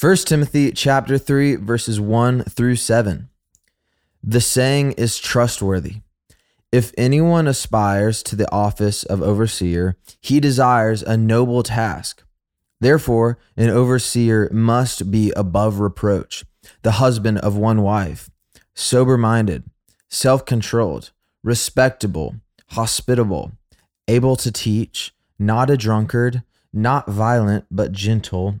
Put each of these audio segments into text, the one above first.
1 Timothy chapter 3 verses 1 through 7. The saying is trustworthy. If anyone aspires to the office of overseer, he desires a noble task. Therefore, an overseer must be above reproach, the husband of one wife, sober minded, self controlled, respectable, hospitable, able to teach, not a drunkard, not violent, but gentle,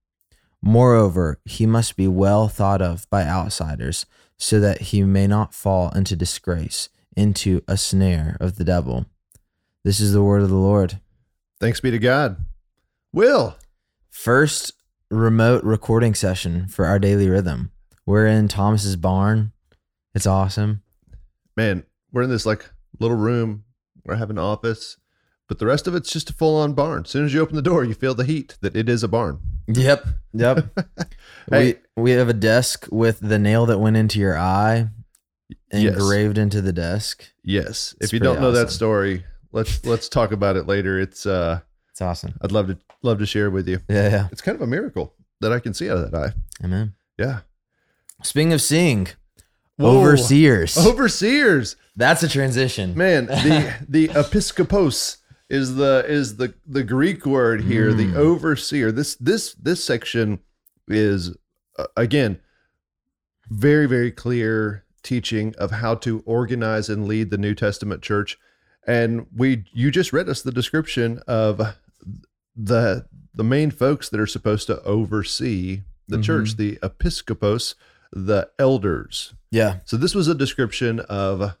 Moreover, he must be well thought of by outsiders, so that he may not fall into disgrace, into a snare of the devil. This is the word of the Lord. Thanks be to God. Will. First remote recording session for our daily rhythm. We're in Thomas's barn. It's awesome. Man, we're in this like little room. We're having an office, but the rest of it's just a full on barn. As soon as you open the door, you feel the heat that it is a barn. Yep. Yep. Hey. We we have a desk with the nail that went into your eye Yes. engraved into the desk. Yes. It's if you don't know that story, let's let's talk about it later. It's uh It's awesome. I'd love to love to share with you. Yeah, yeah. It's kind of a miracle that I can see out of that eye. Amen. Yeah. Speaking of seeing, Whoa. overseers. Overseers. That's a transition. Man, the the episkopos is the is the the Greek word here, Mm. the overseer. This this this section is uh, again very very clear teaching of how to organize and lead the New Testament church. And we you just read us the description of the the main folks that are supposed to oversee the Mhm. church, the episkopos, the elders. Yeah. So this was a description of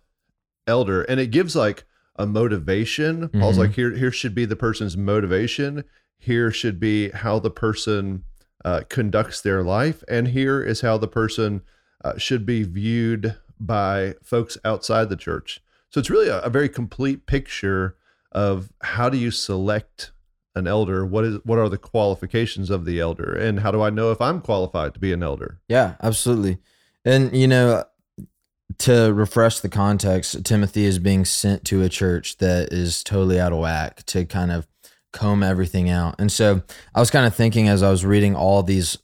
elder, and it gives like a motivation. Paul's Mhm. like, here, here should be the person's motivation. Here should be how the person uh, conducts their life, and here is how the person uh, should be viewed by folks outside the church. So it's really a, a very complete picture of how do you select an elder? What is what are the qualifications of the elder, and how do I know if I'm qualified to be an elder? Yeah, absolutely. And you know, to refresh the context, Timothy is being sent to a church that is totally out of whack to kind of comb everything out. And so I was kind of thinking as I was reading all these,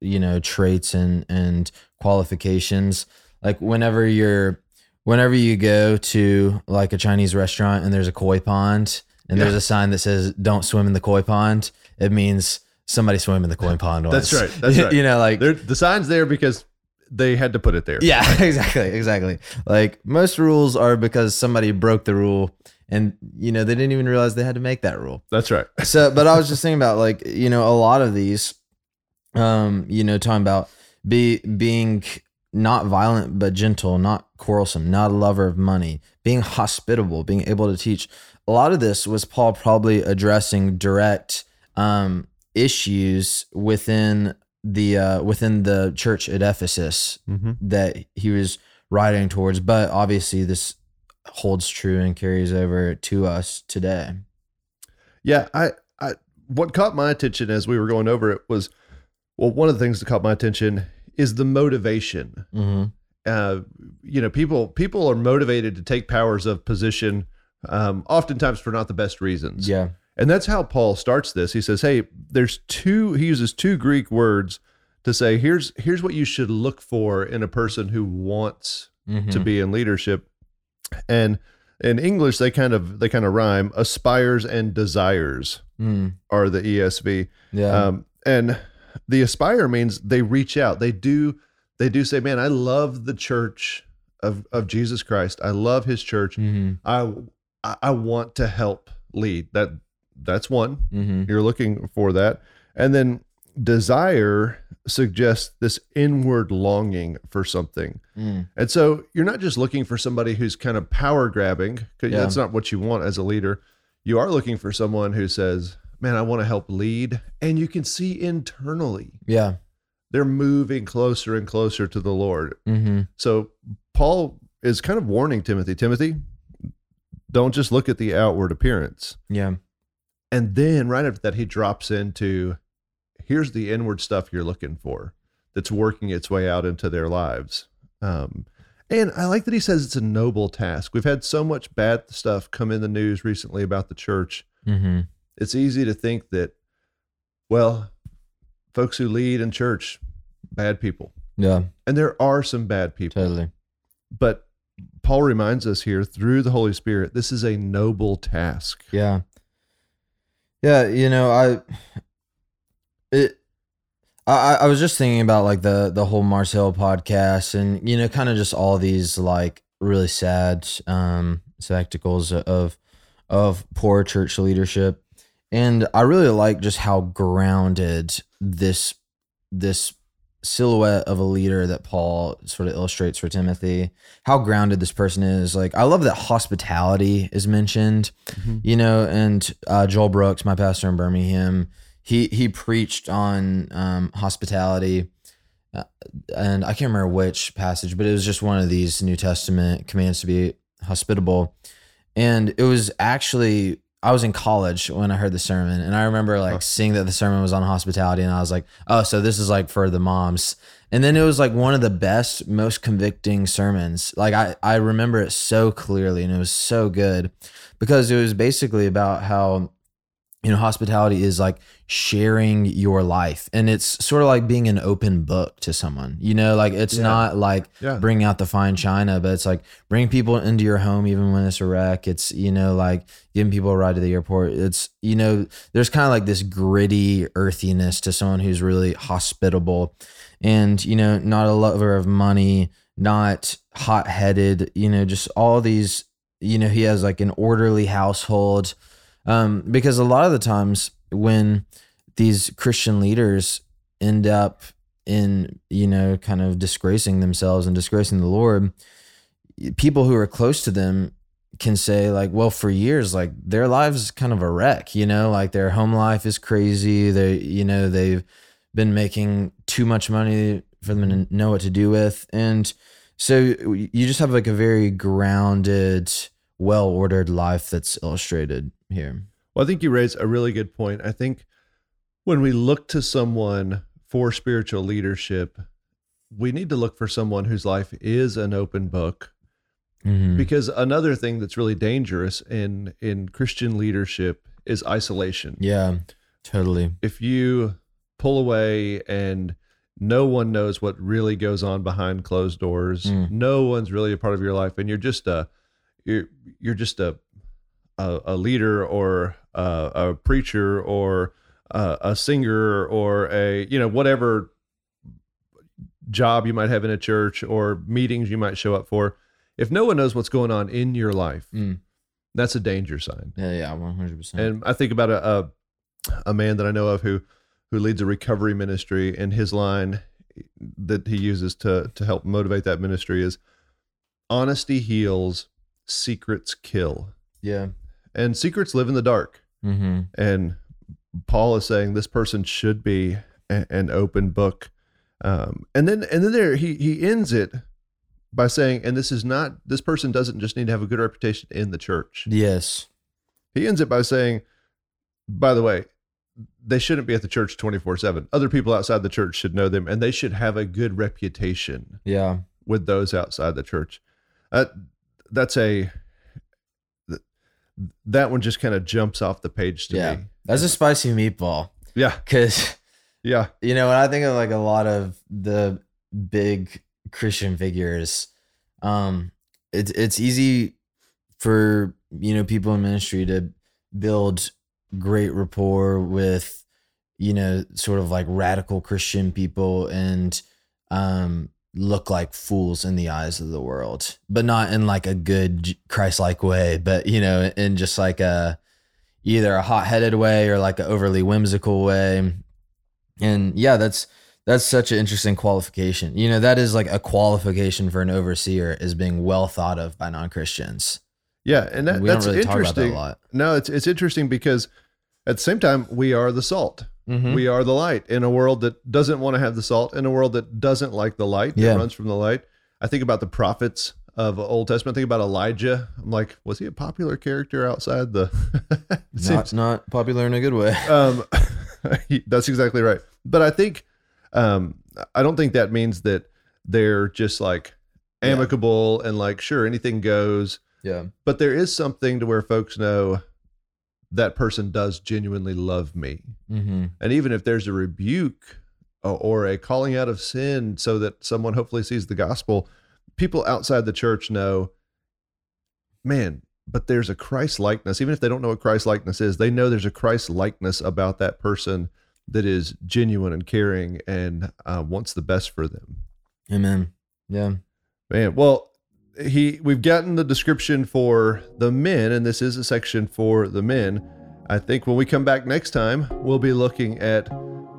you know, traits and and qualifications, like whenever you're whenever you go to like a Chinese restaurant and there's a koi pond and there's a sign that says don't swim in the koi pond, it means somebody swam in the koi pond once. That's right, that's right. you know, like the sign's there because they had to put it there. yeah, exactly, exactly. Like most rules are because somebody broke the rule and you know they didn't even realize they had to make that rule. That's right. So, but I was just thinking about like, you know, a lot of these um, you know, talking about be being not violent but gentle, not quarrelsome, not a lover of money, being hospitable, being able to teach. A lot of this was Paul probably addressing direct um issues within the uh within the church at Ephesus Mm-hmm. that he was writing towards, but obviously this holds true and carries over to us today. Yeah, I, I, what caught my attention as we were going over it was, well, one of the things that caught my attention is the motivation. Mm-hmm. Uh, you know, people people are motivated to take powers of position, um, oftentimes for not the best reasons. Yeah. And that's how Paul starts this. He says, "Hey, there's two." He uses two Greek words to say, "Here's here's what you should look for in a person who wants to Mhm. be in leadership." And in English, they kind of they kind of rhyme. Aspires and desires Mm. are the ESV. Yeah. Um, and the aspire means they reach out. They do they do say, "Man, I love the church of of Jesus Christ. I love His church. mm-hmm. I I I want to help lead." That that's one. Mm-hmm. You're looking for that. And then desire suggests this inward longing for something. Mm. And so you're not just looking for somebody who's kind of power grabbing, because Yeah. that's not what you want as a leader. You are looking for someone who says, Man, I want to help lead. And you can see internally Yeah. they're moving closer and closer to the Lord. Mm-hmm. So Paul is kind of warning Timothy, Timothy, don't just look at the outward appearance. Yeah. And then right after that, he drops into here's the inward stuff you're looking for that's working its way out into their lives. Um, and I like that he says it's a noble task. We've had so much bad stuff come in the news recently about the church. Mm-hmm. It's easy to think that, well, folks who lead in church, bad people. Yeah. And there are some bad people. Totally. But Paul reminds us here through the Holy Spirit, this is a noble task. Yeah. Yeah, you know, I it I I was just thinking about like the the whole Mars Hill podcast and you know kind of just all these like really sad um spectacles of of poor church leadership. And I really like just how grounded this this silhouette of a leader that Paul sort of illustrates for Timothy, how grounded this person is. Like, I love that hospitality is mentioned, Mhm. you know, and uh, Joel Brooks, my pastor in Birmingham, he, he preached on um, hospitality. Uh, and I can't remember which passage, but it was just one of these New Testament commands to be hospitable. And it was actually I was in college when I heard the sermon, and I remember like seeing that the sermon was on hospitality, and I was like, "Oh, so this is like for the moms." And then it was like one of the best, most convicting sermons. Like I, I remember it so clearly, and it was so good because it was basically about how you know hospitality is like sharing your life and it's sort of like being an open book to someone you know like it's Yeah. not like Yeah. bring out the fine china but it's like bring people into your home even when it's a wreck it's you know like giving people a ride to the airport it's you know there's kind of like this gritty earthiness to someone who's really hospitable and you know not a lover of money not hot-headed you know just all these you know he has like an orderly household um because a lot of the times when these christian leaders end up in you know kind of disgracing themselves and disgracing the lord people who are close to them can say like well for years like their lives kind of a wreck you know? Like their home life is crazy. They you know they've been making too much money for them to know what to do with. And so you just have like a very grounded well ordered life that's illustrated here Well, I think you raise a really good point. I think when we look to someone for spiritual leadership, we need to look for someone whose life is an open book. Mhm. Because another thing that's really dangerous in in Christian leadership is isolation. yeah totally If you pull away and no one knows what really goes on behind closed doors, Mm. no one's really a part of your life, and you're just a you're you're just a a, a leader or a, a preacher or a, a singer or a you know whatever job you might have in a church or meetings you might show up for. If no one knows what's going on in your life Mm. that's a danger sign. Yeah yeah 100% and i think about a, a a man that i know of who who leads a recovery ministry and his line that he uses to to help motivate that ministry is honesty heals secrets kill. Yeah. And secrets live in the dark. Mm-hmm. and paul is saying this person should be a- an open book. Um, and then and then there he he ends it by saying and this is not this person doesn't just need to have a good reputation in the church. Yes. He ends it by saying by the way they shouldn't be at the church 24-7 other people outside the church should know them and they should have a good reputation yeah. with those outside the church. Uh, that's a that one just kind of jumps off the page to Yeah. me. That's a spicy meatball. Yeah. Because yeah. you know when i think of like a lot of the big christian figures um it's it's easy for you know people in ministry to build great rapport with you know sort of like radical christian people and um look like fools in the eyes of the world but not in like a good christ-like way but you know in just like a either a hot-headed way or like an overly whimsical way. And yeah that's that's such an interesting qualification. You know that is like a qualification for an overseer is being well thought of by non-christians. Yeah and that, we that's really talk about that a interesting. lot. No it's it's interesting because at the same time we are the salt Mhm. we are the light in a world that doesn't want to have the salt in a world that doesn't like the light that runs from the light i think about the prophets of Old Testament. Think about Elijah. I'm like, was he a popular character outside the? Not, seems- not popular in a good way. um, that's exactly right. But I think um, I don't think that means that they're just like Yeah. amicable and like sure anything goes. Yeah. But there is something to where folks know that person does genuinely love me, Mm-hmm. and even if there's a rebuke or, or a calling out of sin, so that someone hopefully sees the gospel, people outside the church know, man. But there's a Christ likeness, even if they don't know what Christ likeness is, they know there's a Christ likeness about that person that is genuine and caring and uh, wants the best for them. Amen. Yeah. Man, well, he we've gotten the description for the men, and this is a section for the men. I think when we come back next time, we'll be looking at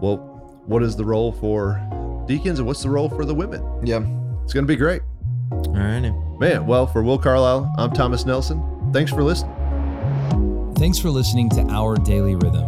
well, what is the role for deacons and what's the role for the women? Yeah. It's going to be great, All righty. man. Well, for Will Carlisle, I'm Thomas Nelson. Thanks for listening. Thanks for listening to Our Daily Rhythm.